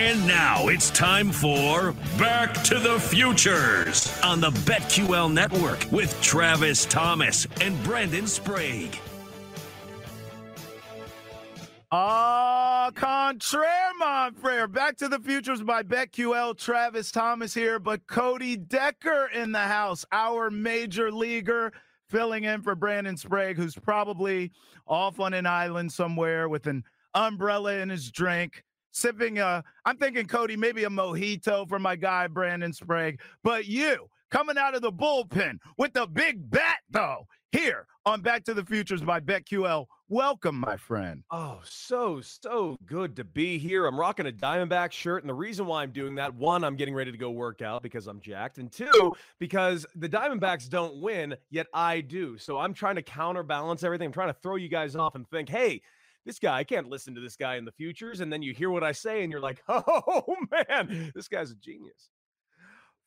And now it's time for Back to the Futures on the BetQL network with Travis Thomas and Brandon Sprague. Ah, contraire, mon frere. Back to the Futures by BetQL. Travis Thomas here, but Cody Decker in the house, our major leaguer, filling in for Brandon Sprague, who's probably off on an island somewhere with an umbrella in his drink sipping a, I'm thinking, Cody, maybe a mojito for my guy, Brandon Sprague. But you coming out of the bullpen with the big bat, though, here on Back to the Futures by BetQL. Welcome, my friend. Oh, so, so good to be here. I'm rocking a Diamondback shirt. And the reason why I'm doing that, one, I'm getting ready to go work out because I'm jacked. And two, because the Diamondbacks don't win, yet I do. So I'm trying to counterbalance everything. I'm trying to throw you guys off and think, hey, this guy, I can't listen to this guy in the futures. And then you hear what I say and you're like, oh man, this guy's a genius.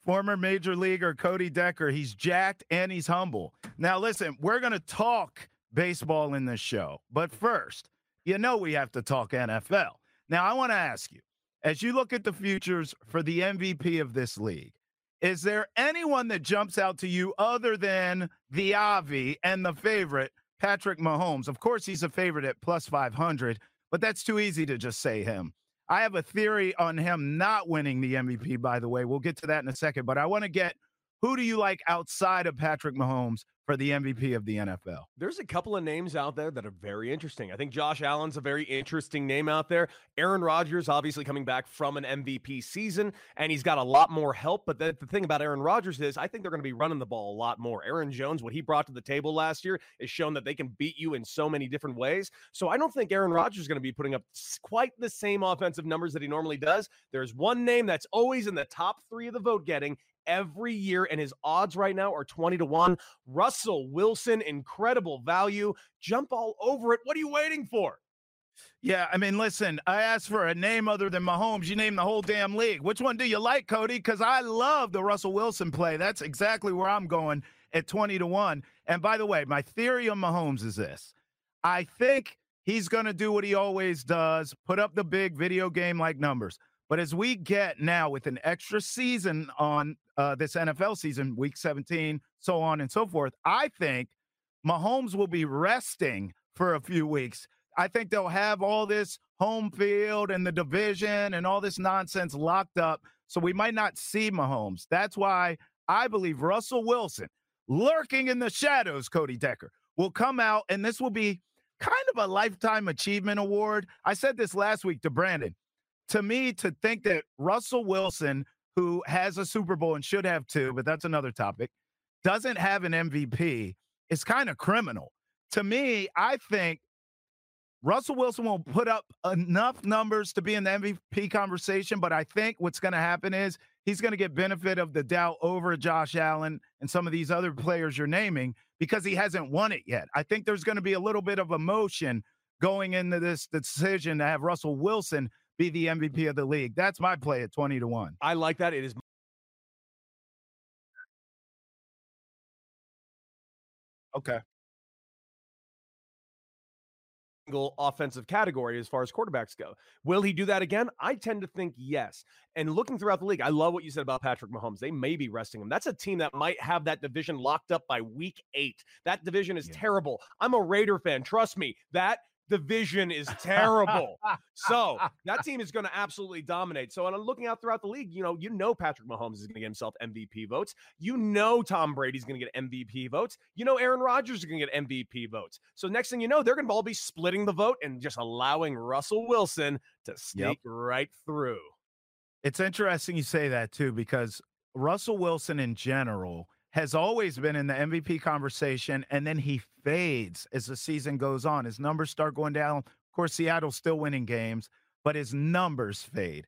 Former major leaguer Cody Decker. He's jacked and he's humble. Now, listen, we're going to talk baseball in this show. But first, you know, we have to talk NFL. Now, I want to ask you as you look at the futures for the MVP of this league, is there anyone that jumps out to you other than the Avi and the favorite Patrick Mahomes. Of course, he's a favorite at plus 500, but that's too easy to just say him. I have a theory on him not winning the MVP, by the way. We'll get to that in a second, but I want to get who do you like outside of Patrick Mahomes for the MVP of the NFL? There's a couple of names out there that are very interesting. I think Josh Allen's a very interesting name out there. Aaron Rodgers, obviously coming back from an MVP season, and he's got a lot more help. But the, the thing about Aaron Rodgers is, I think they're going to be running the ball a lot more. Aaron Jones, what he brought to the table last year, has shown that they can beat you in so many different ways. So I don't think Aaron Rodgers is going to be putting up quite the same offensive numbers that he normally does. There's one name that's always in the top three of the vote getting, every year, and his odds right now are 20 to 1. Russell Wilson, incredible value. Jump all over it. What are you waiting for? Yeah, I mean, listen, I asked for a name other than Mahomes. You name the whole damn league. Which one do you like, Cody? Because I love the Russell Wilson play. That's exactly where I'm going at 20 to 1. And by the way, my theory on Mahomes is this I think he's going to do what he always does put up the big video game like numbers. But as we get now with an extra season on uh, this NFL season, week 17, so on and so forth, I think Mahomes will be resting for a few weeks. I think they'll have all this home field and the division and all this nonsense locked up. So we might not see Mahomes. That's why I believe Russell Wilson, lurking in the shadows, Cody Decker, will come out and this will be kind of a lifetime achievement award. I said this last week to Brandon to me, to think that Russell Wilson, who has a Super Bowl and should have two, but that's another topic, doesn't have an MVP is kind of criminal. To me, I think Russell Wilson will put up enough numbers to be in the MVP conversation, but I think what's going to happen is he's going to get benefit of the doubt over Josh Allen and some of these other players you're naming because he hasn't won it yet. I think there's going to be a little bit of emotion going into this decision to have Russell Wilson be the MVP of the league. That's my play at 20 to 1. I like that. It is Okay. Single offensive category as far as quarterbacks go. Will he do that again? I tend to think yes. And looking throughout the league, I love what you said about Patrick Mahomes. They may be resting him. That's a team that might have that division locked up by week eight. That division is yeah. terrible. I'm a Raider fan. Trust me, that division is terrible. so that team is going to absolutely dominate. So, and I'm looking out throughout the league, you know, you know Patrick Mahomes is going to get himself MVP votes. You know Tom Brady's going to get MVP votes. You know Aaron Rodgers is going to get MVP votes. So next thing you know, they're going to all be splitting the vote and just allowing Russell Wilson to sneak yep. right through. It's interesting you say that too, because Russell Wilson in general – has always been in the MVP conversation, and then he fades as the season goes on. His numbers start going down. Of course, Seattle's still winning games, but his numbers fade.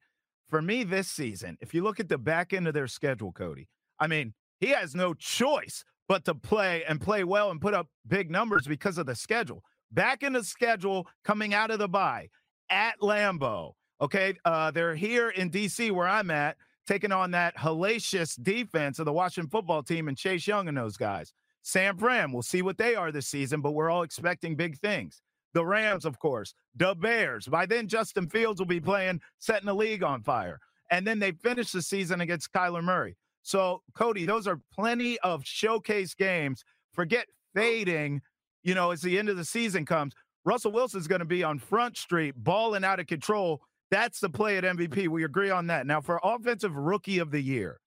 For me this season, if you look at the back end of their schedule, Cody, I mean, he has no choice but to play and play well and put up big numbers because of the schedule. Back in the schedule coming out of the bye at Lambeau. Okay. Uh, they're here in DC where I'm at taking on that hellacious defense of the Washington football team and Chase Young and those guys. San Fran, we'll see what they are this season, but we're all expecting big things. the Rams, of course, the Bears. By then, Justin Fields will be playing, setting the league on fire. And then they finish the season against Kyler Murray. So, Cody, those are plenty of showcase games. Forget fading, you know, as the end of the season comes. Russell Wilson's going to be on Front Street, balling out of control. That's the play at MVP. We agree on that. Now, for Offensive Rookie of the Year,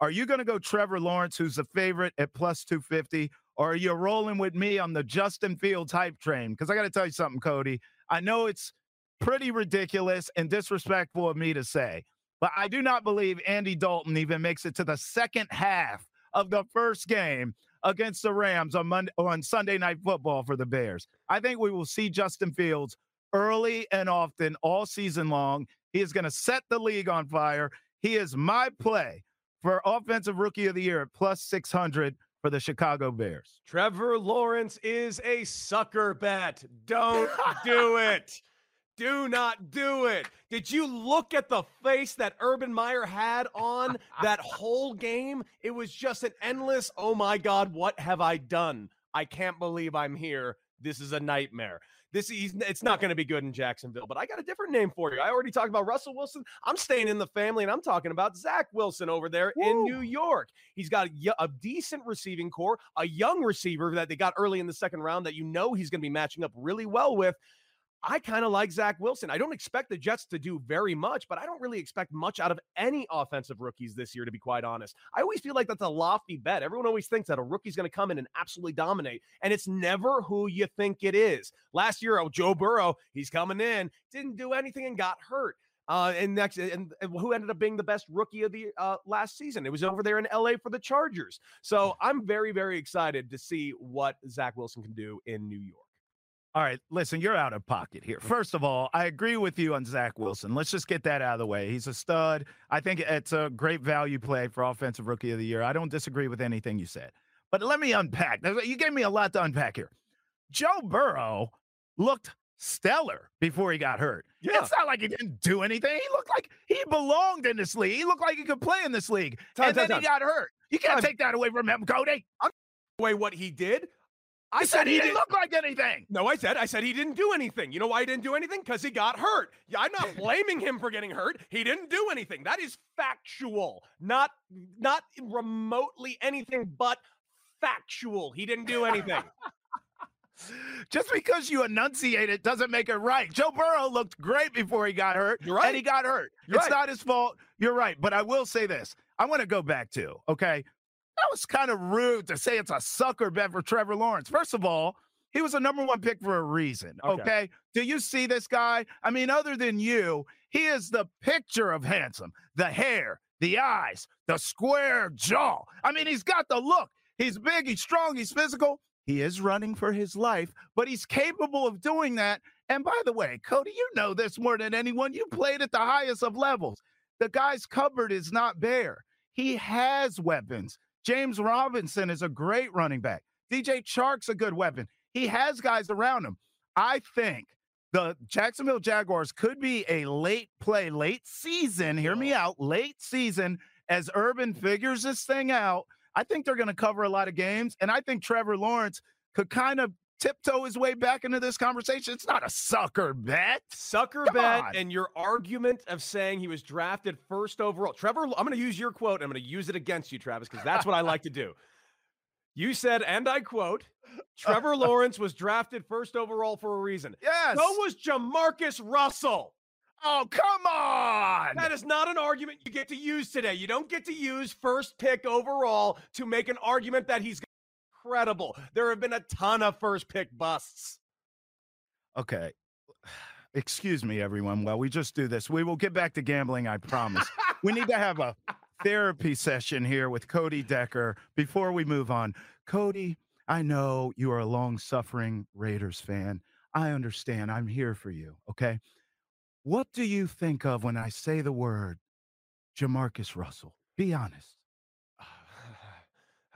are you going to go Trevor Lawrence, who's the favorite at plus 250, or are you rolling with me on the Justin Fields hype train? Because I got to tell you something, Cody. I know it's pretty ridiculous and disrespectful of me to say, but I do not believe Andy Dalton even makes it to the second half of the first game against the Rams on Monday on Sunday night football for the Bears. I think we will see Justin Fields early and often all season long. He is going to set the league on fire. He is my play for offensive rookie of the year at plus 600 for the Chicago Bears. Trevor Lawrence is a sucker bet. Don't do it. Do not do it. Did you look at the face that Urban Meyer had on that whole game? It was just an endless, oh my God, what have I done? I can't believe I'm here. This is a nightmare. This is it's not going to be good in Jacksonville, but I got a different name for you. I already talked about Russell Wilson. I'm staying in the family, and I'm talking about Zach Wilson over there Woo. in New York. He's got a, a decent receiving corps, a young receiver that they got early in the second round that you know he's going to be matching up really well with. I kind of like Zach Wilson. I don't expect the Jets to do very much, but I don't really expect much out of any offensive rookies this year, to be quite honest. I always feel like that's a lofty bet. Everyone always thinks that a rookie's going to come in and absolutely dominate, and it's never who you think it is. Last year, oh, Joe Burrow, he's coming in, didn't do anything and got hurt. Uh, and next, and, and, who ended up being the best rookie of the uh, last season? It was over there in LA for the Chargers. So I'm very, very excited to see what Zach Wilson can do in New York. All right, listen, you're out of pocket here. Mm. First of all, I agree with you on Zach Wilson. Let's just get that out of the way. He's a stud. I think it's a great value play for Offensive Rookie of the Year. I don't disagree with anything you said. But let me unpack. You gave me a lot to unpack here. Joe Burrow looked stellar before he got hurt. Yeah. It's not like he didn't do anything. He looked like he belonged in this league. He looked like he could play in this league. Time, and time, then time. he got hurt. You can't take that away from him, Cody. I'm away what he did. I said, said he, he didn't look like anything. No, I said I said he didn't do anything. You know why he didn't do anything? Because he got hurt. Yeah, I'm not blaming him for getting hurt. He didn't do anything. That is factual, not not remotely anything but factual. He didn't do anything. Just because you enunciate it doesn't make it right. Joe Burrow looked great before he got hurt. You're right. And he got hurt. You're it's right. not his fault. You're right. But I will say this. I want to go back to, okay? That was kind of rude to say it's a sucker bet for Trevor Lawrence. First of all, he was a number one pick for a reason. Okay. okay. Do you see this guy? I mean, other than you, he is the picture of handsome. The hair, the eyes, the square jaw. I mean, he's got the look. He's big, he's strong, he's physical. He is running for his life, but he's capable of doing that. And by the way, Cody, you know this more than anyone. You played at the highest of levels. The guy's cupboard is not bare. He has weapons. James Robinson is a great running back. DJ Chark's a good weapon. He has guys around him. I think the Jacksonville Jaguars could be a late play, late season. Hear me out, late season as Urban figures this thing out. I think they're going to cover a lot of games, and I think Trevor Lawrence could kind of tiptoe his way back into this conversation. It's not a sucker bet. Sucker Come bet on. and your argument of saying he was drafted first overall. Trevor, I'm going to use your quote. I'm going to use it against you, Travis, because that's what I like to do. You said, and I quote, Trevor Lawrence was drafted first overall for a reason. Yes. So was Jamarcus Russell. Oh, come on. That is not an argument you get to use today. You don't get to use first pick overall to make an argument that he's incredible. There have been a ton of first pick busts. Okay. Excuse me, everyone. While we just do this, we will get back to gambling, I promise. we need to have a therapy session here with Cody Decker before we move on. Cody, I know you are a long suffering Raiders fan. I understand. I'm here for you. Okay. What do you think of when I say the word Jamarcus Russell? Be honest.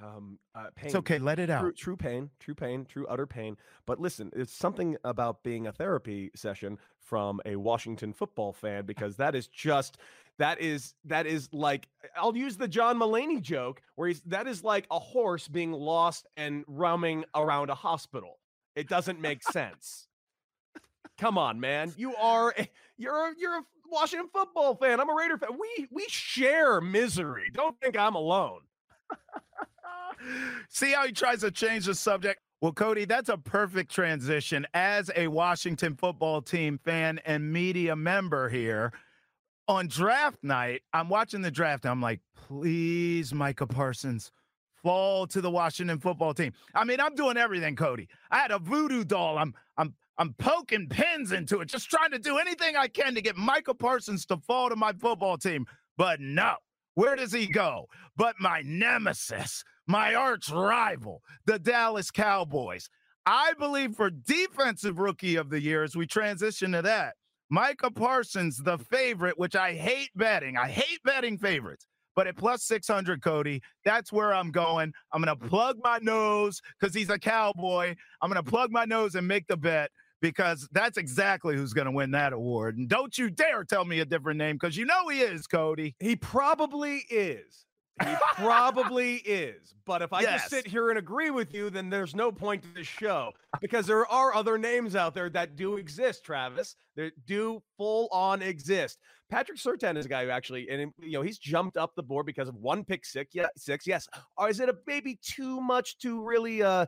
Um, uh, pain. It's okay. Let it out. True, true pain, true pain, true utter pain. But listen, it's something about being a therapy session from a Washington football fan because that is just that is that is like I'll use the John Mulaney joke where he's that is like a horse being lost and roaming around a hospital. It doesn't make sense. Come on, man. You are you're you're a Washington football fan. I'm a Raider fan. We we share misery. Don't think I'm alone. See how he tries to change the subject? Well, Cody, that's a perfect transition. As a Washington football team fan and media member here, on draft night, I'm watching the draft. And I'm like, please, Micah Parsons, fall to the Washington football team. I mean, I'm doing everything, Cody. I had a voodoo doll. I'm I'm I'm poking pins into it, just trying to do anything I can to get Micah Parsons to fall to my football team. But no, where does he go? But my nemesis, my arch rival, the Dallas Cowboys. I believe for defensive rookie of the year, as we transition to that, Micah Parsons, the favorite, which I hate betting. I hate betting favorites. But at plus 600, Cody, that's where I'm going. I'm going to plug my nose because he's a cowboy. I'm going to plug my nose and make the bet because that's exactly who's going to win that award. And don't you dare tell me a different name because you know he is, Cody. He probably is. He probably is. But if I Yes. just sit here and agree with you, then there's no point to this show because there are other names out there that do exist, Travis, that do full on exist. Patrick Surtain is a guy who actually, and you know, he's jumped up the board because of one pick six. Yeah, six. Yes. Or is it a maybe too much to really uh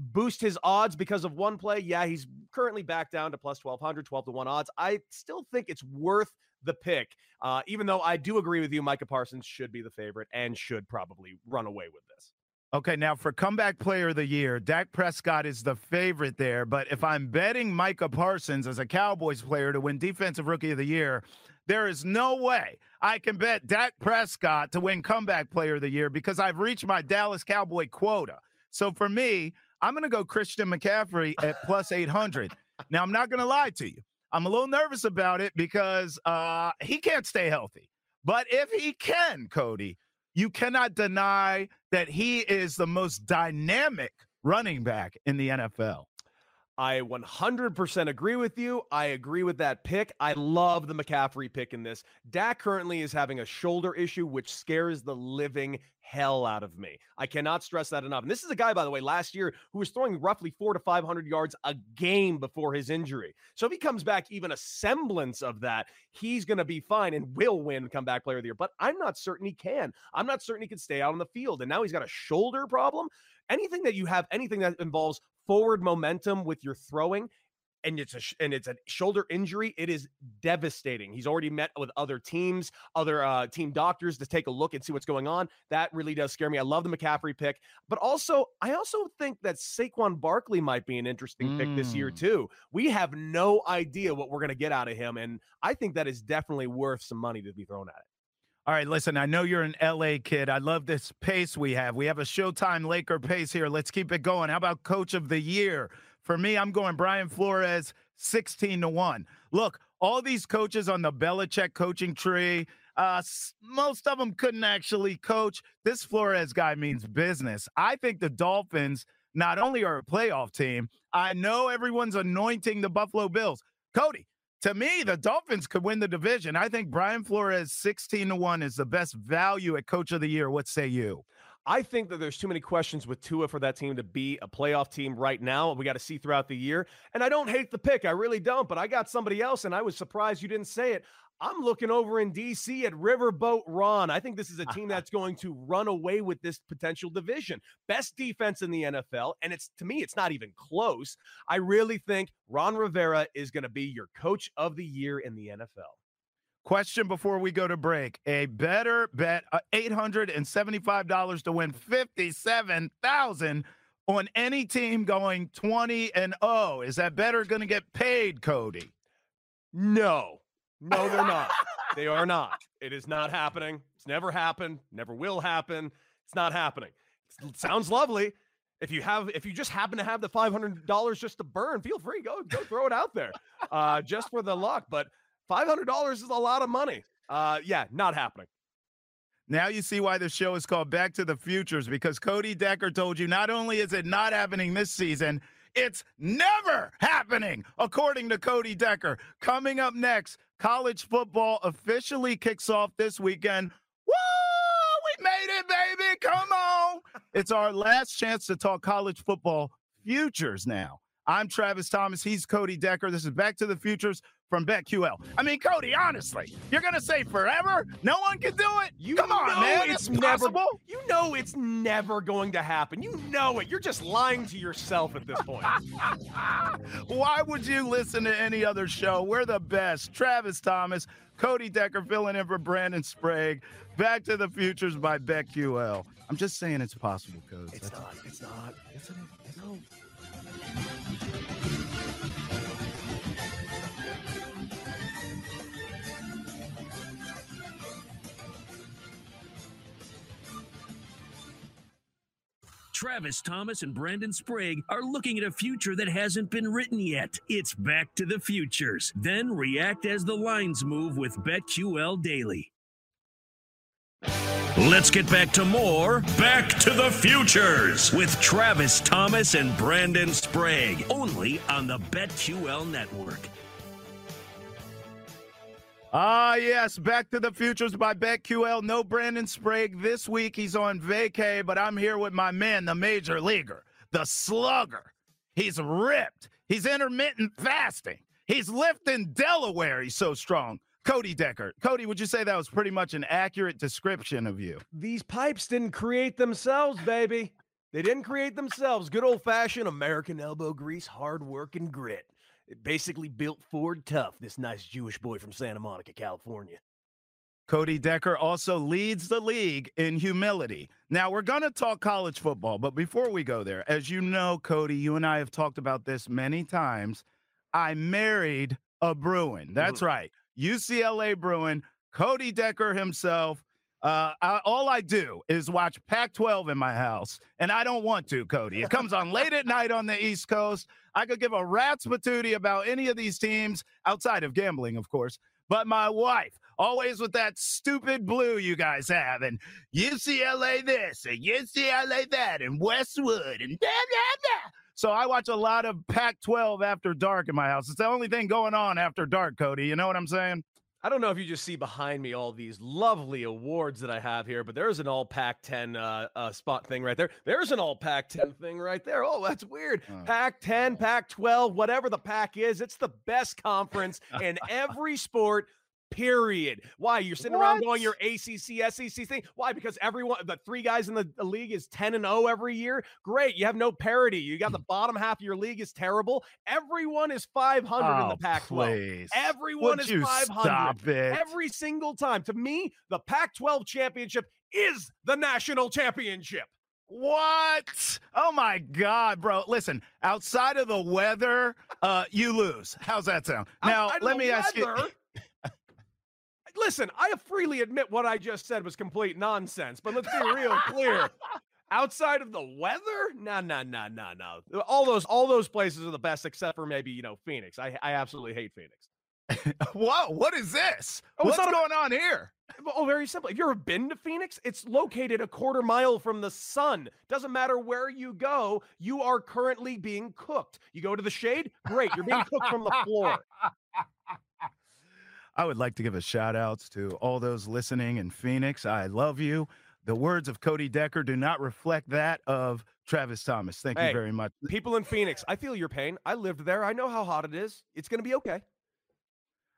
boost his odds because of one play? Yeah, he's currently back down to plus 1200, 12 to 1 odds. I still think it's worth the pick. Uh, even though I do agree with you, Micah Parsons should be the favorite and should probably run away with this. Okay, now for comeback player of the year, Dak Prescott is the favorite there. But if I'm betting Micah Parsons as a Cowboys player to win Defensive Rookie of the Year, there is no way I can bet Dak Prescott to win comeback player of the year because I've reached my Dallas Cowboy quota. So for me, I'm going to go Christian McCaffrey at plus 800. Now, I'm not going to lie to you. I'm a little nervous about it because uh, he can't stay healthy. But if he can, Cody, you cannot deny that he is the most dynamic running back in the NFL. I 100% agree with you. I agree with that pick. I love the McCaffrey pick in this. Dak currently is having a shoulder issue, which scares the living hell out of me. I cannot stress that enough. And this is a guy, by the way, last year who was throwing roughly four to 500 yards a game before his injury. So if he comes back even a semblance of that, he's going to be fine and will win comeback player of the year. But I'm not certain he can. I'm not certain he can stay out on the field. And now he's got a shoulder problem. Anything that you have, anything that involves forward momentum with your throwing and it's a sh- and it's a shoulder injury it is devastating. He's already met with other teams other uh, team doctors to take a look and see what's going on. That really does scare me. I love the mccaffrey pick but also i also think that saquon barkley might be an interesting pick this year Mm. too. We have no idea what we're going to get out of him and i think that is definitely worth some money to be thrown at it All right, listen, I know you're an LA kid. I love this pace we have. We have a Showtime Laker pace here. Let's keep it going. How about coach of the year? For me, I'm going Brian Flores 16 to 1. Look, all these coaches on the Belichick coaching tree, uh, most of them couldn't actually coach. This Flores guy means business. I think the Dolphins not only are a playoff team, I know everyone's anointing the Buffalo Bills. Cody, to me, the Dolphins could win the division. I think Brian Flores 16 to 1 is the best value at coach of the year. What say you? I think that there's too many questions with Tua for that team to be a playoff team right now. We got to see throughout the year. And I don't hate the pick. I really don't. But I got somebody else, and I was surprised you didn't say it. I'm looking over in DC at Riverboat Ron. I think this is a team that's going to run away with this potential division. Best defense in the NFL. And it's to me, it's not even close. I really think Ron Rivera is going to be your coach of the year in the NFL. Question before we go to break. A better bet, uh, $875 to win 57000 on any team going 20 and 0. Is that better going to get paid, Cody? No, no, they're not. they are not. It is not happening. It's never happened. Never will happen. It's not happening. It sounds lovely. If you have, if you just happen to have the five hundred dollars just to burn, feel free go go throw it out there, uh, just for the luck. But five hundred dollars is a lot of money. Uh, yeah, not happening. Now you see why the show is called Back to the Futures because Cody Decker told you not only is it not happening this season, it's never happening, according to Cody Decker. Coming up next, college football officially kicks off this weekend. Woo! We made it, baby. Come on. It's our last chance to talk college football futures now. I'm Travis Thomas. He's Cody Decker. This is Back to the Futures from BetQL. I mean, Cody, honestly, you're gonna say forever? No one can do it? You Come on, man. It's It's never. possible. You know it's never going to happen. You know it. You're just lying to yourself at this point. Why would you listen to any other show? We're the best. Travis Thomas, Cody Decker filling in for Brandon Sprague. Back to the Futures by BetQL. I'm just saying it's possible, Cody. It's not. It's not. It's no. Travis Thomas and Brandon Sprague are looking at a future that hasn't been written yet. It's Back to the Futures. Then react as the lines move with BetQL Daily. Let's get back to more Back to the Futures with Travis Thomas and Brandon Sprague, only on the BetQL Network. Ah, yes, Back to the Futures by BetQL. No Brandon Sprague this week. He's on vacay, but I'm here with my man, the major leaguer, the slugger. He's ripped. He's intermittent fasting. He's lifting Delaware. He's so strong. Cody Decker. Cody, would you say that was pretty much an accurate description of you? These pipes didn't create themselves, baby. They didn't create themselves. Good old fashioned American elbow grease, hard work, and grit. It basically built Ford Tough, this nice Jewish boy from Santa Monica, California. Cody Decker also leads the league in humility. Now, we're going to talk college football, but before we go there, as you know, Cody, you and I have talked about this many times. I married a Bruin. That's mm. right. UCLA Bruin, Cody Decker himself. Uh, I, all I do is watch Pac 12 in my house, and I don't want to, Cody. It comes on late at night on the East Coast. I could give a rat's patootie about any of these teams outside of gambling, of course. But my wife, always with that stupid blue you guys have, and UCLA this and UCLA that, and Westwood, and da da da. So I watch a lot of Pac 12 after dark in my house. It's the only thing going on after dark, Cody. You know what I'm saying? I don't know if you just see behind me all these lovely awards that I have here, but there's an all Pac 10 uh, uh, spot thing right there. There's an all Pac 10 thing right there. Oh, that's weird. Oh. Pac 10, Pac 12, whatever the pack is, it's the best conference in every sport. Period. Why you're sitting around going your ACC, SEC thing? Why? Because everyone, the three guys in the, the league is 10 and 0 every year. Great. You have no parity. You got the bottom half of your league is terrible. Everyone is 500 in the Oh, Pac 12. Everyone Would is 500 stop it? every single time. To me, the Pac 12 championship is the national championship. What? Oh my God, bro. Listen, outside of the weather, uh, you lose. How's that sound? Now, Outside let the me ask you. Listen, I freely admit what I just said was complete nonsense, but let's be real clear. Outside of the weather, no, no, no, no, no. All those, all those places are the best, except for maybe you know Phoenix. I, I absolutely hate Phoenix. Whoa, what is this? Oh, What's a- going on here? Oh, very simple. If you've ever been to Phoenix, it's located a quarter mile from the sun. Doesn't matter where you go, you are currently being cooked. You go to the shade, great. You're being cooked from the floor. I would like to give a shout outs to all those listening in Phoenix. I love you. The words of Cody Decker do not reflect that of Travis Thomas. Thank Hey. you very much. People in Phoenix, I feel your pain. I lived there. I know how hot it is. It's going to be okay.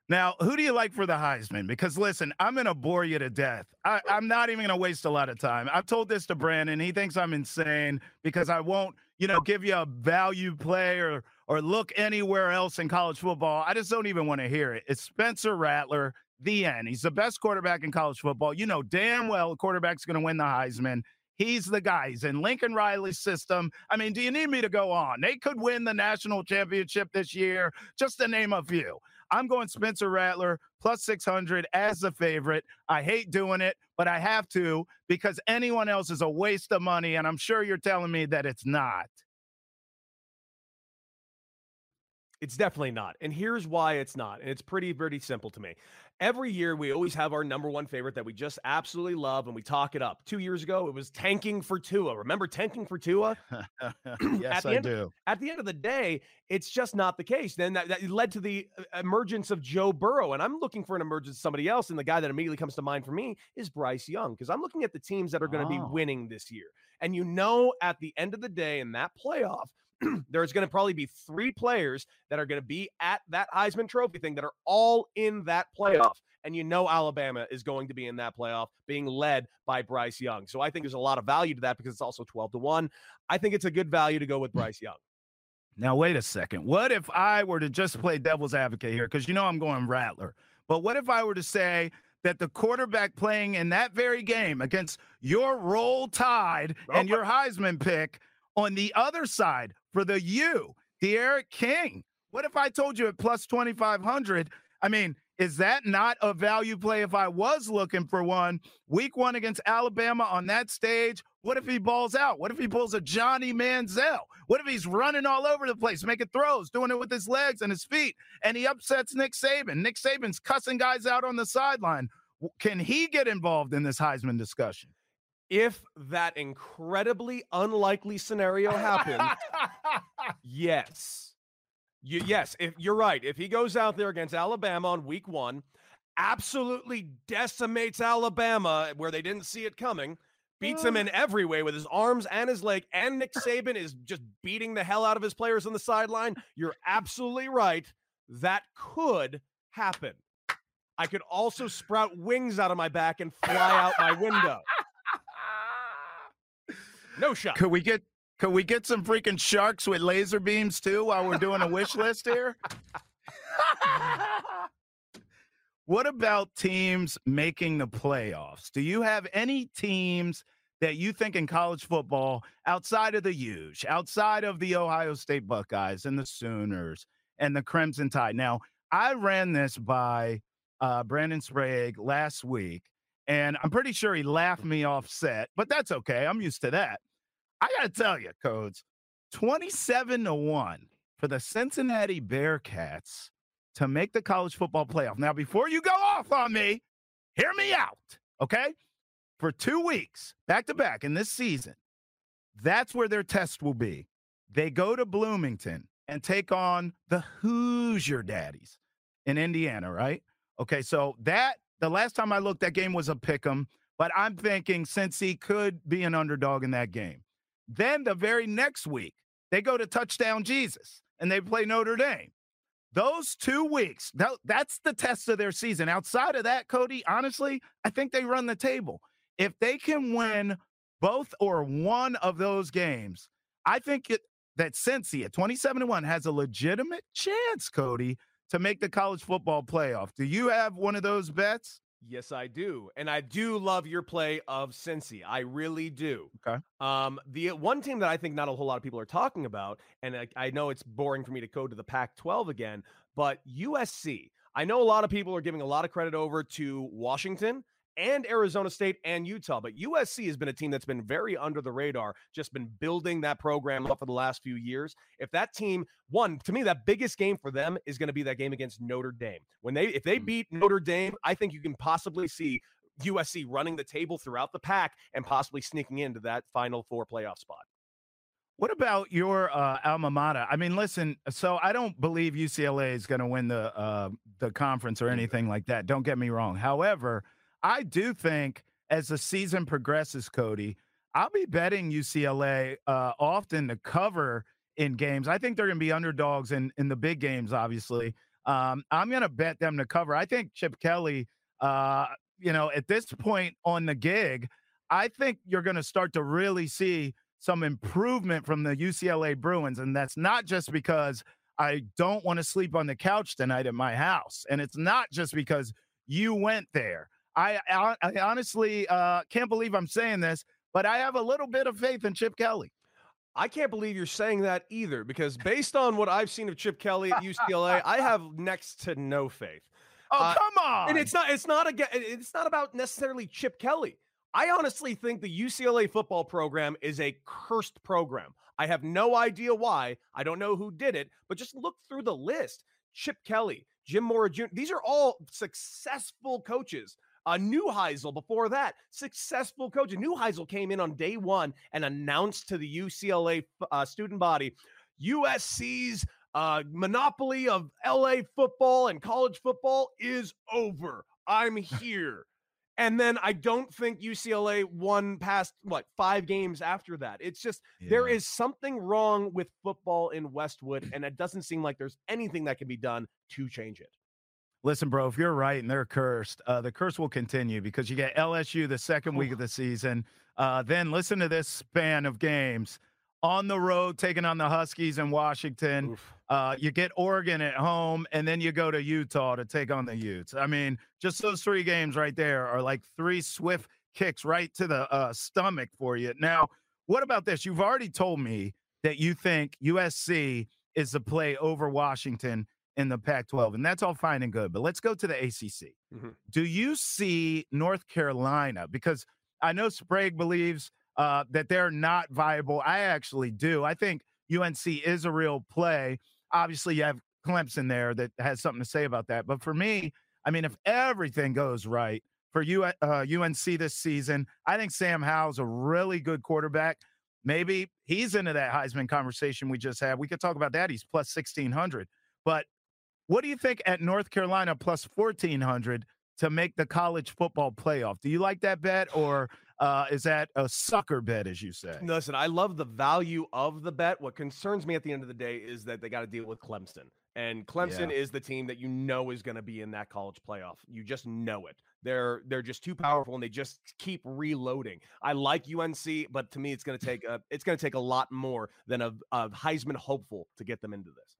Now, who do you like for the Heisman? Because listen, I'm going to bore you to death. I, I'm not even going to waste a lot of time. I've told this to Brandon. He thinks I'm insane because I won't, you know, give you a value play or or look anywhere else in college football. I just don't even want to hear it. It's Spencer Rattler. The end. He's the best quarterback in college football. You know damn well a quarterback's going to win the Heisman. He's the guy. He's in Lincoln Riley's system. I mean, do you need me to go on? They could win the national championship this year, just to name a few. I'm going Spencer Rattler plus 600 as the favorite. I hate doing it, but I have to because anyone else is a waste of money. And I'm sure you're telling me that it's not. It's definitely not. And here's why it's not. And it's pretty, pretty simple to me. Every year, we always have our number one favorite that we just absolutely love and we talk it up. Two years ago, it was tanking for Tua. Remember tanking for Tua? yes, I do. At the end of the day, it's just not the case. Then that, that led to the uh, emergence of Joe Burrow. And I'm looking for an emergence of somebody else. And the guy that immediately comes to mind for me is Bryce Young, because I'm looking at the teams that are going to be Oh. winning this year. And you know, at the end of the day, in that playoff, there's going to probably be three players that are going to be at that Heisman Trophy thing that are all in that playoff. And you know Alabama is going to be in that playoff being led by Bryce Young. So I think there's a lot of value to that because it's also 12 to 1. I think it's a good value to go with Bryce Young. Now, wait a second. What if I were to just play devil's advocate here? Because you know I'm going Rattler. But what if I were to say that the quarterback playing in that very game against your roll tide oh, and your Heisman pick on the other side for the U, D'Eriq King? What if I told you at plus 2,500? I mean, is that not a value play if I was looking for one? Week one against Alabama on that stage. What if he balls out? What if he pulls a Johnny Manziel? What if he's running all over the place, making throws, doing it with his legs and his feet, and he upsets Nick Saban? Nick Saban's cussing guys out on the sideline. Can he get involved in this Heisman discussion? If that incredibly unlikely scenario happens, yes. You, yes, if you're right. If he goes out there against Alabama on week one, absolutely decimates Alabama where they didn't see it coming, beats him in every way with his arms and his leg, and Nick Saban is just beating the hell out of his players on the sideline, you're absolutely right. That could happen. I could also sprout wings out of my back and fly out my window. No shot. Could we get could we get some freaking sharks with laser beams too while we're doing a wish list here? what about teams making the playoffs? Do you have any teams that you think in college football outside of the huge, outside of the Ohio State Buckeyes and the Sooners and the Crimson Tide? Now, I ran this by uh, Brandon Sprague last week, and I'm pretty sure he laughed me off set, but that's okay. I'm used to that. I got to tell you, codes 27 to 1 for the Cincinnati Bearcats to make the college football playoff. Now, before you go off on me, hear me out, okay? For two weeks, back to back in this season, that's where their test will be. They go to Bloomington and take on the Hoosier Daddies in Indiana, right? Okay, so that the last time I looked, that game was a pick 'em, but I'm thinking Cincy could be an underdog in that game. Then the very next week, they go to Touchdown Jesus and they play Notre Dame. Those two weeks, that, that's the test of their season. Outside of that, Cody, honestly, I think they run the table. If they can win both or one of those games, I think it, that Cincy at 27 to 1 has a legitimate chance, Cody, to make the college football playoff. Do you have one of those bets? Yes, I do. And I do love your play of Cincy. I really do. Okay. Um, the one team that I think not a whole lot of people are talking about, and I, I know it's boring for me to go to the Pac 12 again, but USC. I know a lot of people are giving a lot of credit over to Washington and Arizona State and Utah. But USC has been a team that's been very under the radar, just been building that program up for the last few years. If that team, one, to me, that biggest game for them is going to be that game against Notre Dame. When they if they hmm. beat Notre Dame, I think you can possibly see USC running the table throughout the pack and possibly sneaking into that final four playoff spot. What about your uh, alma mater? I mean, listen. So I don't believe UCLA is going to win the uh, the conference or anything like that. Don't get me wrong. However, I do think as the season progresses, Cody, I'll be betting UCLA uh, often to cover in games. I think they're going to be underdogs in in the big games. Obviously, um, I'm going to bet them to cover. I think Chip Kelly. Uh, you know, at this point on the gig, I think you're going to start to really see some improvement from the UCLA Bruins, and that's not just because I don't want to sleep on the couch tonight at my house, and it's not just because you went there. I, I, I honestly uh, can't believe I'm saying this, but I have a little bit of faith in Chip Kelly. I can't believe you're saying that either, because based on what I've seen of Chip Kelly at UCLA, I have next to no faith. Oh uh, come on! And it's not. It's not a. It's not about necessarily Chip Kelly. I honestly think the UCLA football program is a cursed program. I have no idea why. I don't know who did it, but just look through the list. Chip Kelly, Jim Mora Jr. These are all successful coaches uh, Neuheisel before that, successful coach. Neuheisel came in on day one and announced to the UCLA uh, student body USC's uh, monopoly of LA football and college football is over. I'm here. And then I don't think UCLA won past what five games after that. It's just yeah. there is something wrong with football in Westwood, and it doesn't seem like there's anything that can be done to change it. Listen, bro, if you're right and they're cursed, uh, the curse will continue because you get LSU the second week of the season. Uh, then listen to this span of games on the road, taking on the Huskies in Washington. Uh, you get Oregon at home, and then you go to Utah to take on the Utes. I mean, just those three games right there are like three swift kicks right to the uh, stomach for you. Now, what about this? You've already told me that you think USC is the play over Washington in the Pac 12, and that's all fine and good. But let's go to the ACC. Mm-hmm. Do you see North Carolina? Because I know Sprague believes uh, that they're not viable. I actually do. I think UNC is a real play. Obviously, you have Clemson there that has something to say about that. But for me, I mean, if everything goes right for U, uh, UNC this season, I think Sam Howell's a really good quarterback. Maybe he's into that Heisman conversation we just had. We could talk about that. He's plus 1600. But what do you think at North Carolina plus 1400 to make the college football playoff? Do you like that bet or uh, is that a sucker bet, as you say? Listen, I love the value of the bet. What concerns me at the end of the day is that they got to deal with Clemson. And Clemson yeah. is the team that you know is going to be in that college playoff. You just know it. They're they're just too powerful, and they just keep reloading. I like UNC, but to me, it's going to take a it's going to take a lot more than a, a Heisman hopeful to get them into this.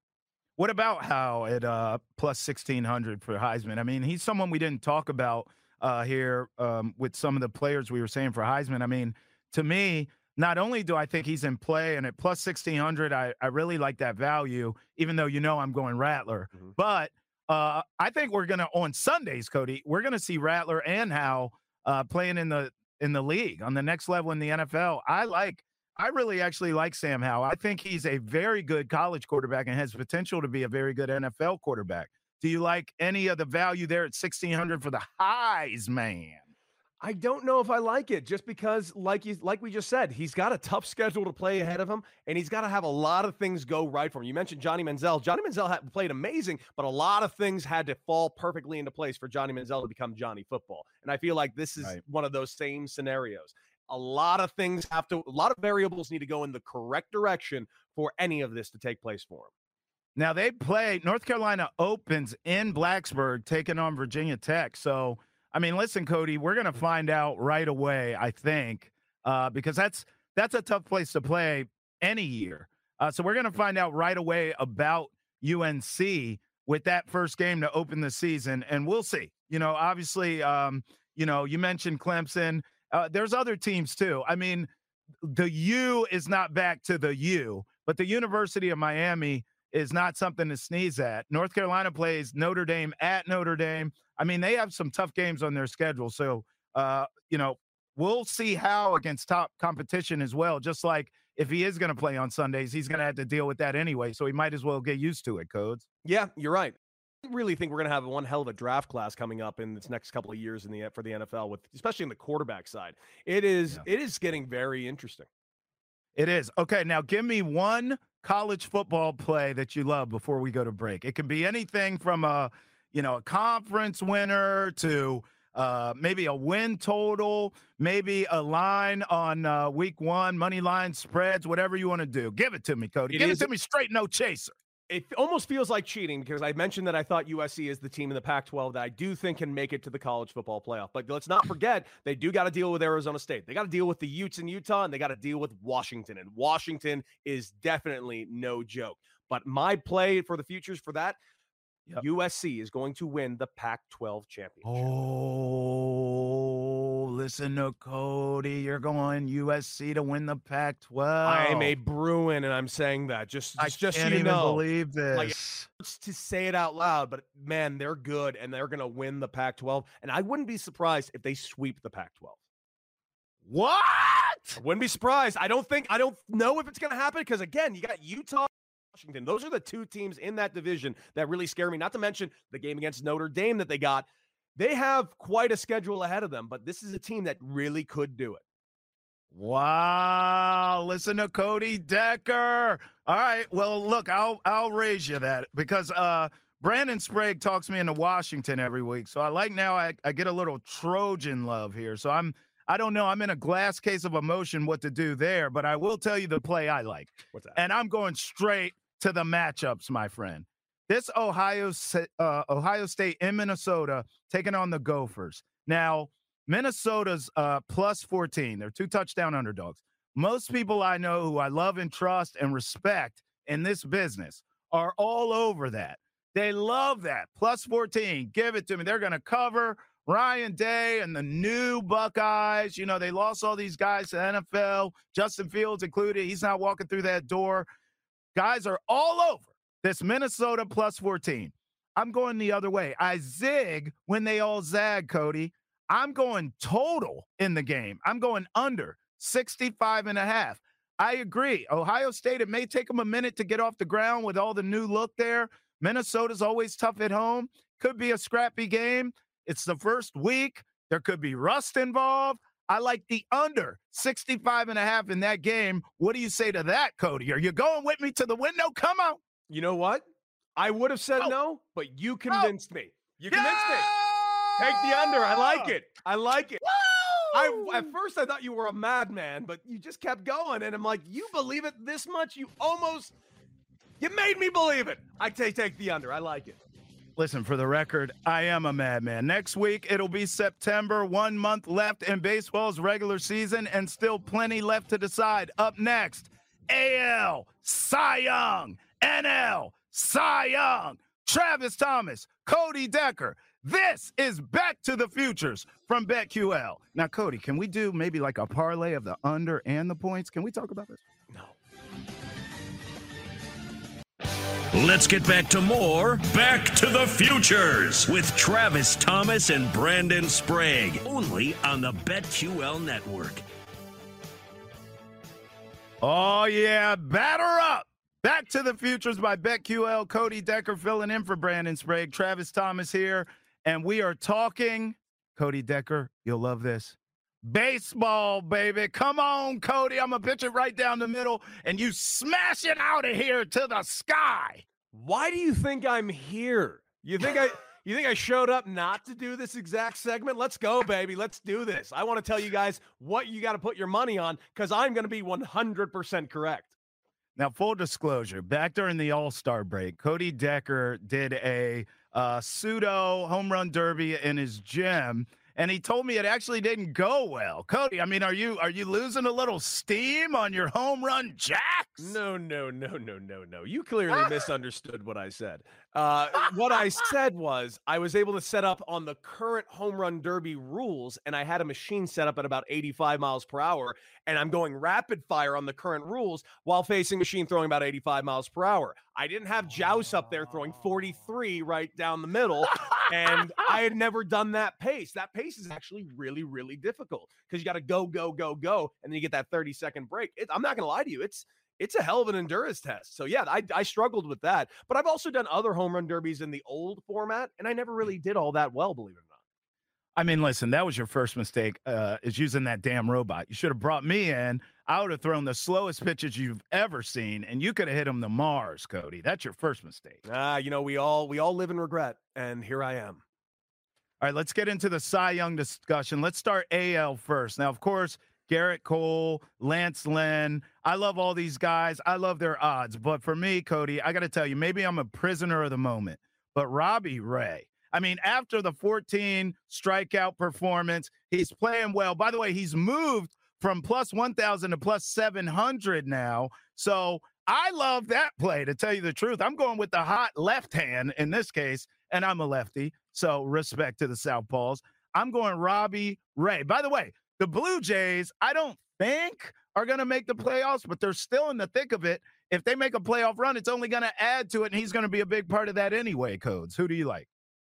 What about Howell at uh, plus sixteen hundred for Heisman? I mean, he's someone we didn't talk about uh, here um, with some of the players we were saying for Heisman. I mean, to me, not only do I think he's in play, and at plus 1600, I, I really like that value, even though you know I'm going Rattler. Mm-hmm. But uh, I think we're going to, on Sundays, Cody, we're going to see Rattler and Howell uh, playing in the in the league on the next level in the NFL. I like, I really actually like Sam Howell. I think he's a very good college quarterback and has potential to be a very good NFL quarterback. Do you like any of the value there at 1600 for the Heisman? I don't know if I like it just because, like you, like we just said, he's got a tough schedule to play ahead of him, and he's got to have a lot of things go right for him. You mentioned Johnny Manziel. Johnny Manziel had played amazing, but a lot of things had to fall perfectly into place for Johnny Manziel to become Johnny Football. And I feel like this is right. one of those same scenarios. A lot of things have to, a lot of variables need to go in the correct direction for any of this to take place for him. Now they play North Carolina opens in Blacksburg, taking on Virginia Tech. So, I mean, listen, Cody, we're going to find out right away. I think uh, because that's that's a tough place to play any year. Uh, so we're going to find out right away about UNC with that first game to open the season, and we'll see. You know, obviously, um, you know, you mentioned Clemson. Uh, there's other teams too. I mean, the U is not back to the U, but the University of Miami is not something to sneeze at. North Carolina plays Notre Dame at Notre Dame. I mean, they have some tough games on their schedule. So, uh, you know, we'll see how against top competition as well. Just like if he is going to play on Sundays, he's going to have to deal with that anyway. So he might as well get used to it, Codes. Yeah, you're right. Really think we're going to have one hell of a draft class coming up in this next couple of years in the for the NFL with especially in the quarterback side. It is yeah. it is getting very interesting. It is. Okay, now give me one college football play that you love before we go to break. It can be anything from a, you know, a conference winner to uh, maybe a win total, maybe a line on uh, week one, money line spreads, whatever you want to do. Give it to me, Cody. It Give is, it to me straight, no chaser it almost feels like cheating because I mentioned that I thought USC is the team in the Pac 12 that I do think can make it to the college football playoff. But let's not forget, they do got to deal with Arizona State. They got to deal with the Utes in Utah, and they got to deal with Washington. And Washington is definitely no joke. But my play for the futures for that yep. USC is going to win the Pac 12 championship. Oh listen to Cody. You're going USC to win the Pac-12. I am a Bruin, and I'm saying that just, I just can't so you even know. believe this. Like, to say it out loud, but man, they're good, and they're going to win the Pac-12. And I wouldn't be surprised if they sweep the Pac-12. What? I wouldn't be surprised. I don't think I don't know if it's going to happen because again, you got Utah. Washington. Those are the two teams in that division that really scare me. Not to mention the game against Notre Dame that they got they have quite a schedule ahead of them, but this is a team that really could do it. Wow, listen to Cody Decker. All right, well, look, I'll I'll raise you that because uh Brandon Sprague talks me into Washington every week. So I like now I, I get a little Trojan love here. So I'm I don't know. I'm in a glass case of emotion what to do there, but I will tell you the play I like. What's that? And I'm going straight to the matchups, my friend. This Ohio uh, Ohio State in Minnesota taking on the Gophers. Now, Minnesota's uh, plus 14. They're two touchdown underdogs. Most people I know who I love and trust and respect in this business are all over that. They love that. Plus 14. Give it to me. They're going to cover Ryan Day and the new Buckeyes. You know, they lost all these guys to the NFL, Justin Fields included. He's not walking through that door. Guys are all over this Minnesota plus 14. I'm going the other way. I zig when they all zag, Cody. I'm going total in the game. I'm going under 65 and a half. I agree. Ohio State, it may take them a minute to get off the ground with all the new look there. Minnesota's always tough at home. Could be a scrappy game. It's the first week. There could be rust involved. I like the under 65 and a half in that game. What do you say to that, Cody? Are you going with me to the window? Come on. You know what? I would have said oh. no, but you oh. convinced oh. me. You convinced yeah! me. Take the under. I like it. I like it. I at first I thought you were a madman, but you just kept going, and I'm like, you believe it this much? You almost you made me believe it. I take take the under. I like it. Listen, for the record, I am a madman. Next week, it'll be September, one month left in baseball's regular season, and still plenty left to decide. Up next, AL, Cy Young, NL, Cy Young, Travis Thomas, Cody Decker. This is Back to the Futures from BetQL. Now, Cody, can we do maybe like a parlay of the under and the points? Can we talk about this? No. Let's get back to more Back to the Futures with Travis Thomas and Brandon Sprague, only on the BetQL network. Oh, yeah, batter up. Back to the Futures by BetQL. Cody Decker filling in for Brandon Sprague. Travis Thomas here, and we are talking. Cody Decker, you'll love this. Baseball, baby. Come on, Cody. I'm going to pitch it right down the middle, and you smash it out of here to the sky. Why do you think I'm here? You think I. You think I showed up not to do this exact segment? Let's go, baby. Let's do this. I want to tell you guys what you got to put your money on because I'm going to be 100% correct. Now, full disclosure, back during the All Star break, Cody Decker did a uh, pseudo home run derby in his gym and he told me it actually didn't go well. Cody, I mean, are you are you losing a little steam on your home run jacks? No, no, no, no, no, no. You clearly misunderstood what I said. Uh, what I said was I was able to set up on the current home run derby rules, and I had a machine set up at about 85 miles per hour, and I'm going rapid fire on the current rules while facing machine throwing about 85 miles per hour. I didn't have Jouse up there throwing 43 right down the middle, and I had never done that pace. That pace is actually really, really difficult because you got to go, go, go, go, and then you get that 30 second break. It, I'm not going to lie to you, it's it's a hell of an endurance test. So yeah, I, I struggled with that. But I've also done other home run derbies in the old format, and I never really did all that well, believe it or not. I mean, listen, that was your first mistake, uh, is using that damn robot. You should have brought me in. I would have thrown the slowest pitches you've ever seen, and you could have hit him the Mars, Cody. That's your first mistake. Ah, uh, you know, we all we all live in regret, and here I am. All right, let's get into the Cy Young discussion. Let's start AL first. Now, of course, Gerrit Cole, Lance Lynn. I love all these guys. I love their odds. But for me, Cody, I got to tell you, maybe I'm a prisoner of the moment. But Robbie Ray, I mean, after the 14 strikeout performance, he's playing well. By the way, he's moved from plus 1,000 to plus 700 now. So I love that play, to tell you the truth. I'm going with the hot left hand in this case, and I'm a lefty. So respect to the Southpaws. I'm going Robbie Ray. By the way, the Blue Jays, I don't think are going to make the playoffs, but they're still in the thick of it. If they make a playoff run, it's only going to add to it, and he's going to be a big part of that anyway. Codes. Who do you like?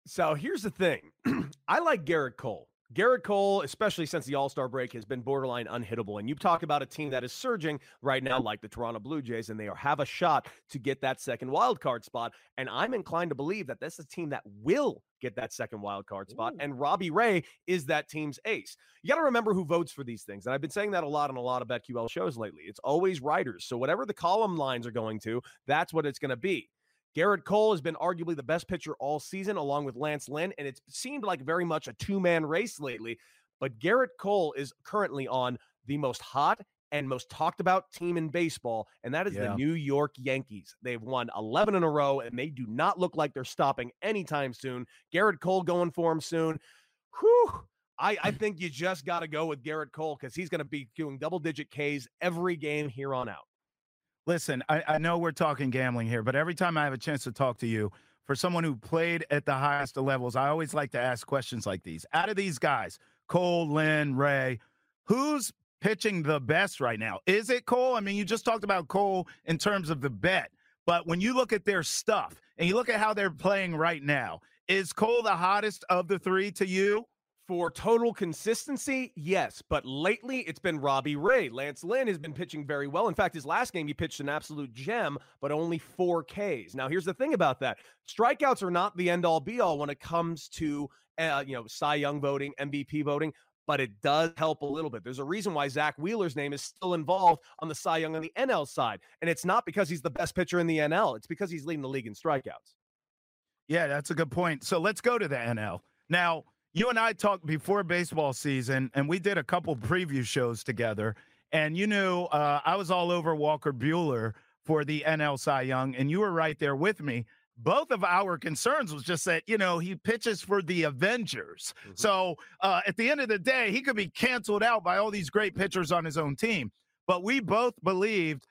So here's the thing I like Gerrit Cole. Gerrit Cole, especially since the All Star break, has been borderline unhittable. And you talk about a team that is surging right now, like the Toronto Blue Jays, and they have a shot to get that second wild card spot. And I'm inclined to believe that this is a team that will get that second wild card spot. Ooh. And Robbie Ray is that team's ace. You got to remember who votes for these things. And I've been saying that a lot on a lot of BetQL shows lately. It's always writers. So whatever the column lines are going to, that's what it's going to be. Gerrit Cole has been arguably the best pitcher all season, along with Lance Lynn, and it's seemed like very much a two man race lately. But Gerrit Cole is currently on the most hot and most talked about team in baseball, and that is yeah. the New York Yankees. They've won 11 in a row, and they do not look like they're stopping anytime soon. Gerrit Cole going for him soon. Whew. I, I think you just got to go with Gerrit Cole because he's going to be doing double digit Ks every game here on out. Listen, I, I know we're talking gambling here, but every time I have a chance to talk to you, for someone who played at the highest of levels, I always like to ask questions like these. Out of these guys, Cole, Lynn, Ray, who's pitching the best right now? Is it Cole? I mean, you just talked about Cole in terms of the bet, but when you look at their stuff and you look at how they're playing right now, is Cole the hottest of the three to you? For total consistency, yes. But lately, it's been Robbie Ray. Lance Lynn has been pitching very well. In fact, his last game, he pitched an absolute gem, but only four Ks. Now, here's the thing about that strikeouts are not the end all be all when it comes to, uh, you know, Cy Young voting, MVP voting but it does help a little bit. There's a reason why Zack Wheeler's name is still involved on the Cy Young on the NL side. And it's not because he's the best pitcher in the NL, it's because he's leading the league in strikeouts. Yeah, that's a good point. So let's go to the NL. Now, you and I talked before baseball season, and we did a couple preview shows together. And you knew uh, I was all over Walker Buehler for the NL Cy Young, and you were right there with me. Both of our concerns was just that you know he pitches for the Avengers, mm-hmm. so uh, at the end of the day, he could be canceled out by all these great pitchers on his own team. But we both believed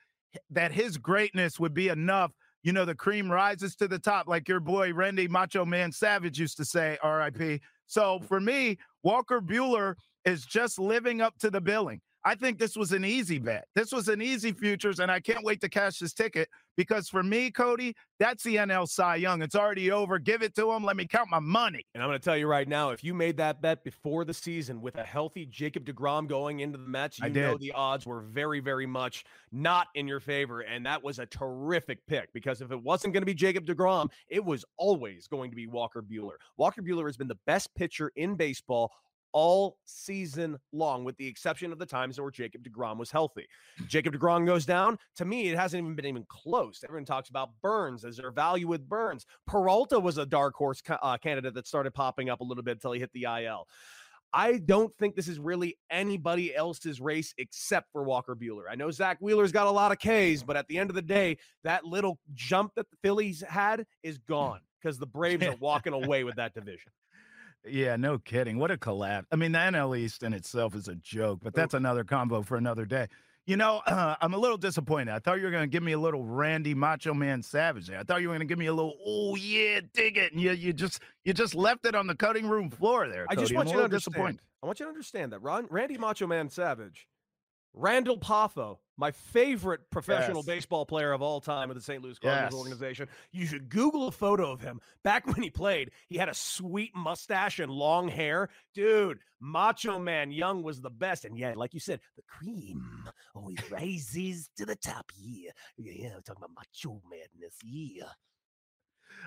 that his greatness would be enough you know, the cream rises to the top, like your boy Randy Macho Man Savage used to say, RIP. So for me, Walker Buehler is just living up to the billing. I think this was an easy bet. This was an easy futures, and I can't wait to cash this ticket because for me, Cody, that's the NL Cy Young. It's already over. Give it to him. Let me count my money. And I'm going to tell you right now, if you made that bet before the season with a healthy Jacob DeGrom going into the match, you know the odds were very, very much not in your favor. And that was a terrific pick because if it wasn't going to be Jacob DeGrom, it was always going to be Walker Buehler. Walker Buehler has been the best pitcher in baseball all season long, with the exception of the times where Jacob DeGrom was healthy. Jacob DeGrom goes down. To me, it hasn't even been even close. Everyone talks about Burnes. Is there value with Burnes? Peralta was a dark horse uh, candidate that started popping up a little bit until he hit the IL. I don't think this is really anybody else's race except for Walker Buehler. I know Zack Wheeler's got a lot of Ks, but at the end of the day, that little jump that the Phillies had is gone because the Braves are walking away with that division. Yeah, no kidding. What a collapse. I mean, the NL East in itself is a joke, but that's another combo for another day. You know, uh, I'm a little disappointed. I thought you were going to give me a little Randy Macho Man Savage. There. I thought you were going to give me a little, oh yeah, dig it, and you you just you just left it on the cutting room floor there. Cody. I just want I'm you to understand. I want you to understand that Ron, Randy Macho Man Savage Randall Poffo, my favorite professional yes. baseball player of all time of the St. Louis Cardinals yes. organization. You should Google a photo of him. Back when he played, he had a sweet mustache and long hair. Dude, Macho Man Young was the best. And yeah, like you said, the cream always rises to the top. Yeah. Yeah, I'm talking about Macho Madness. Yeah.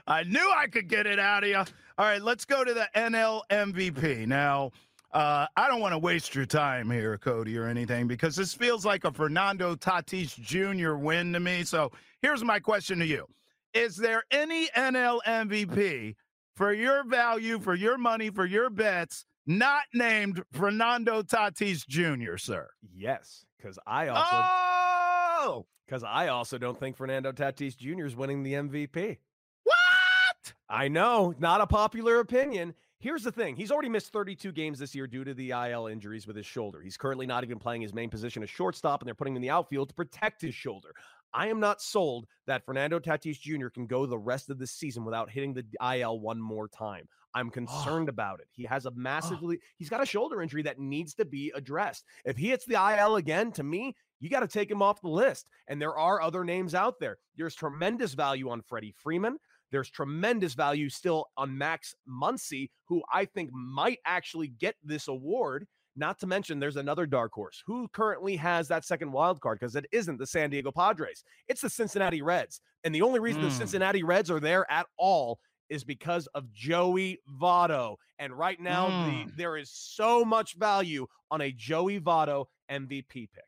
I knew I could get it out of you. All right, let's go to the NL MVP. Now, uh, I don't want to waste your time here, Cody, or anything, because this feels like a Fernando Tatis Jr. win to me. So here's my question to you Is there any NL MVP for your value, for your money, for your bets, not named Fernando Tatis Jr., sir? Yes, because I also. Oh! Because I also don't think Fernando Tatis Jr. is winning the MVP. What? I know, not a popular opinion. Here's the thing. He's already missed 32 games this year due to the IL injuries with his shoulder. He's currently not even playing his main position as shortstop, and they're putting him in the outfield to protect his shoulder. I am not sold that Fernando Tatis Jr. can go the rest of the season without hitting the IL one more time. I'm concerned oh. about it. He has a ah. massively, oh. he's got a shoulder injury that needs to be addressed. If he hits the IL again, to me, you got to take him off the list. And there are other names out there. There's tremendous value on Freddie Freeman. There's tremendous value still on Max Muncy, who I think might actually get this award. Not to mention, there's another dark horse who currently has that second wild card because it isn't the San Diego Padres. It's the Cincinnati Reds. And the only reason mm. the Cincinnati Reds are there at all is because of Joey Votto. And right now, mm. the, there is so much value on a Joey Votto MVP pick.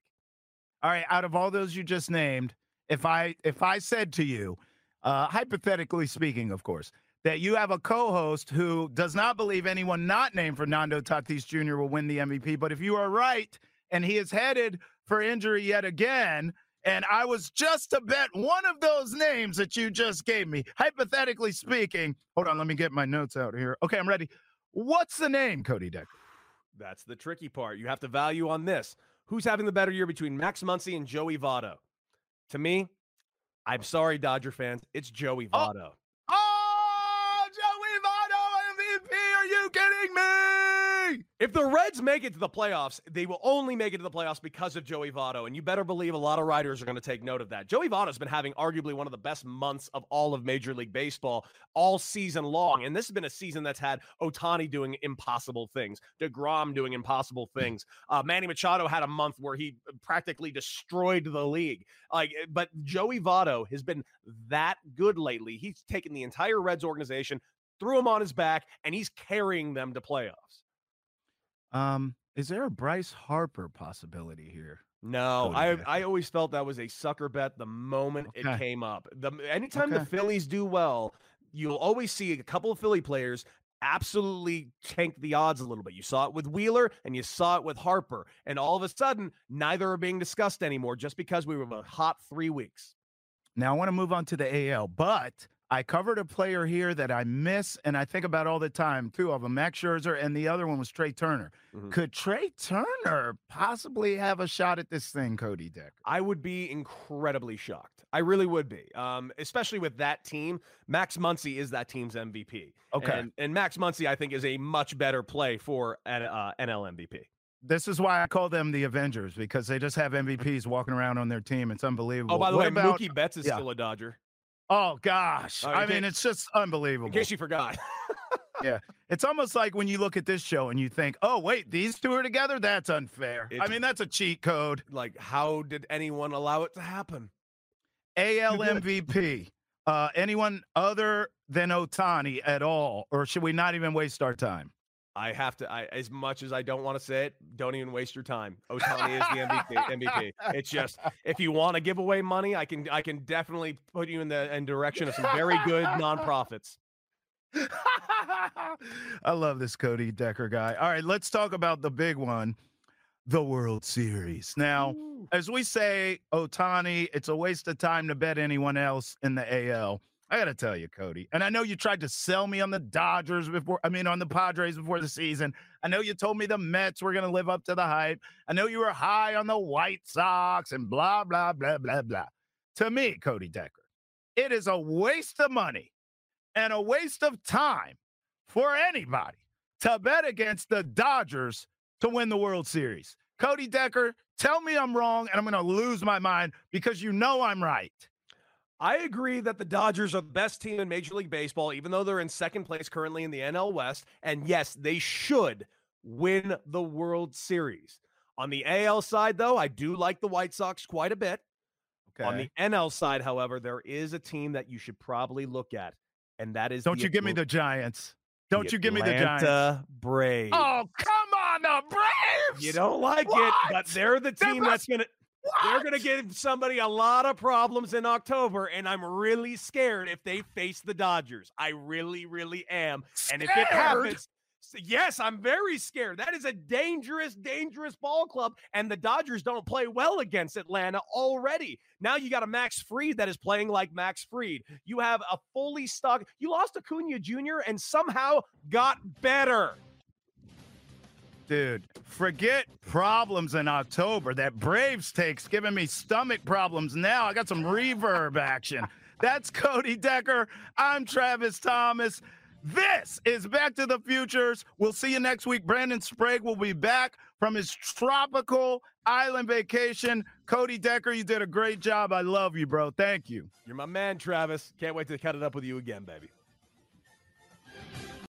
All right, out of all those you just named, if I if I said to you, uh, hypothetically speaking, of course, that you have a co-host who does not believe anyone not named Fernando Tatis Jr. will win the MVP. But if you are right, and he is headed for injury yet again, and I was just to bet one of those names that you just gave me, hypothetically speaking. Hold on, let me get my notes out here. Okay, I'm ready. What's the name, Cody Decker? That's the tricky part. You have to value on this. Who's having the better year between Max Muncy and Joey Votto? To me, I'm sorry, Dodger fans. It's Joey Oh. Votto. Oh, If the Reds make it to the playoffs, they will only make it to the playoffs because of Joey Votto. And you better believe a lot of writers are going to take note of that. Joey Votto's been having arguably one of the best months of all of Major League Baseball all season long. And this has been a season that's had Ohtani doing impossible things, DeGrom doing impossible hmm. things. Uh, Manny Machado had a month where he uh, practically destroyed the league. Like, eh, but Joey Votto has been that good lately. He's taken the entire Reds organization, threw him on his back, and he's carrying them to playoffs. Um, is there a Bryce Harper possibility here? No, I I always felt that was a sucker bet the moment it came up. The anytime the Phillies do well, you'll always see a couple of Philly players absolutely tank the odds a little bit. You saw it with Wheeler and you saw it with Harper, and all of a sudden, neither are being discussed anymore just because we were a hot three weeks. Now I want to move on to the AL, but I covered a player here that I miss and I think about all the time. Two of them, Max Scherzer, and the other one was Trea Turner. Mhm. Could Trea Turner possibly have a shot at this thing, Cody Decker? I would be incredibly shocked. I really would be, um, especially with that team. Max Muncy is that team's MVP. Okay. and, and Max Muncy, I think, is a much better play for an uh, NL MVP. This is why I call them the Avengers because they just have MVPs walking around on their team. It's unbelievable. Oh, by the What way, about, Mookie Betts is yeah. still a Dodger. Oh gosh, Oh, I mean, case- it's just unbelievable. In case you forgot. Yeah. It's almost like when you look at this show and you think, "Oh, wait, these two are together. That's unfair." I mean, that's a cheat code. like, how did anyone allow it to happen? AL MVP. Uh, anyone other than Ohtani at all, or should we not even waste our time? I have to. I, as much as I don't want to say it, don't even waste your time. Ohtani is the MVP. MVP. It's just if you want to give away money, I can. I can definitely put you in the in direction of some very good nonprofits. I love this Cody Decker guy. All right, let's talk about the big one, the World Series. Now, as we say, Ohtani, it's a waste of time to bet anyone else in the AL. I got to tell you, Cody, and I know you tried to sell me on the Dodgers before, I mean, on the Padres before the season. I know you told me the Mets were going to live up to the hype. I know you were high on the White Sox and blah, blah, blah, blah, blah. To me, Cody Decker, it is a waste of money and a waste of time for anybody to bet against the Dodgers to win the World Series. Cody Decker, tell me I'm wrong and I'm going to lose my mind because you know I'm right. I agree that the Dodgers are the best team in Major League Baseball, even though they're in second place currently in the NL West. And yes, they should win the World Series. On the AL side, though, I do like the White Sox quite a bit. On the NL side, however, there is a team that you should probably look at, and that is Don't you give me the Giants. Don't you give me the Giants. Atlanta Braves. Oh, come on, the Braves. You don't like it, but they're the They're team that's gonna they're gonna give somebody a lot of problems in October, and I'm really scared if they face the Dodgers. I really, really am. And if it happens, yes, I'm very scared. That is a dangerous, dangerous ball club, and the Dodgers don't play well against Atlanta already. Now you got a Max Fried that is playing like Max Fried. You have a fully stocked. You lost Acuna Jr. and somehow got better. Dude, forget problems in October. That Braves take's giving me stomach problems now. I got some reverb action. That's Cody Decker. I'm Travis Thomas. This is Back to the Futures. We'll see you next week. Brandon Sprague will be back from his tropical island vacation. Cody Decker, you did a great job. I love you, bro. Thank you. You're my man, Travis. Can't wait to cut it up with you again, baby.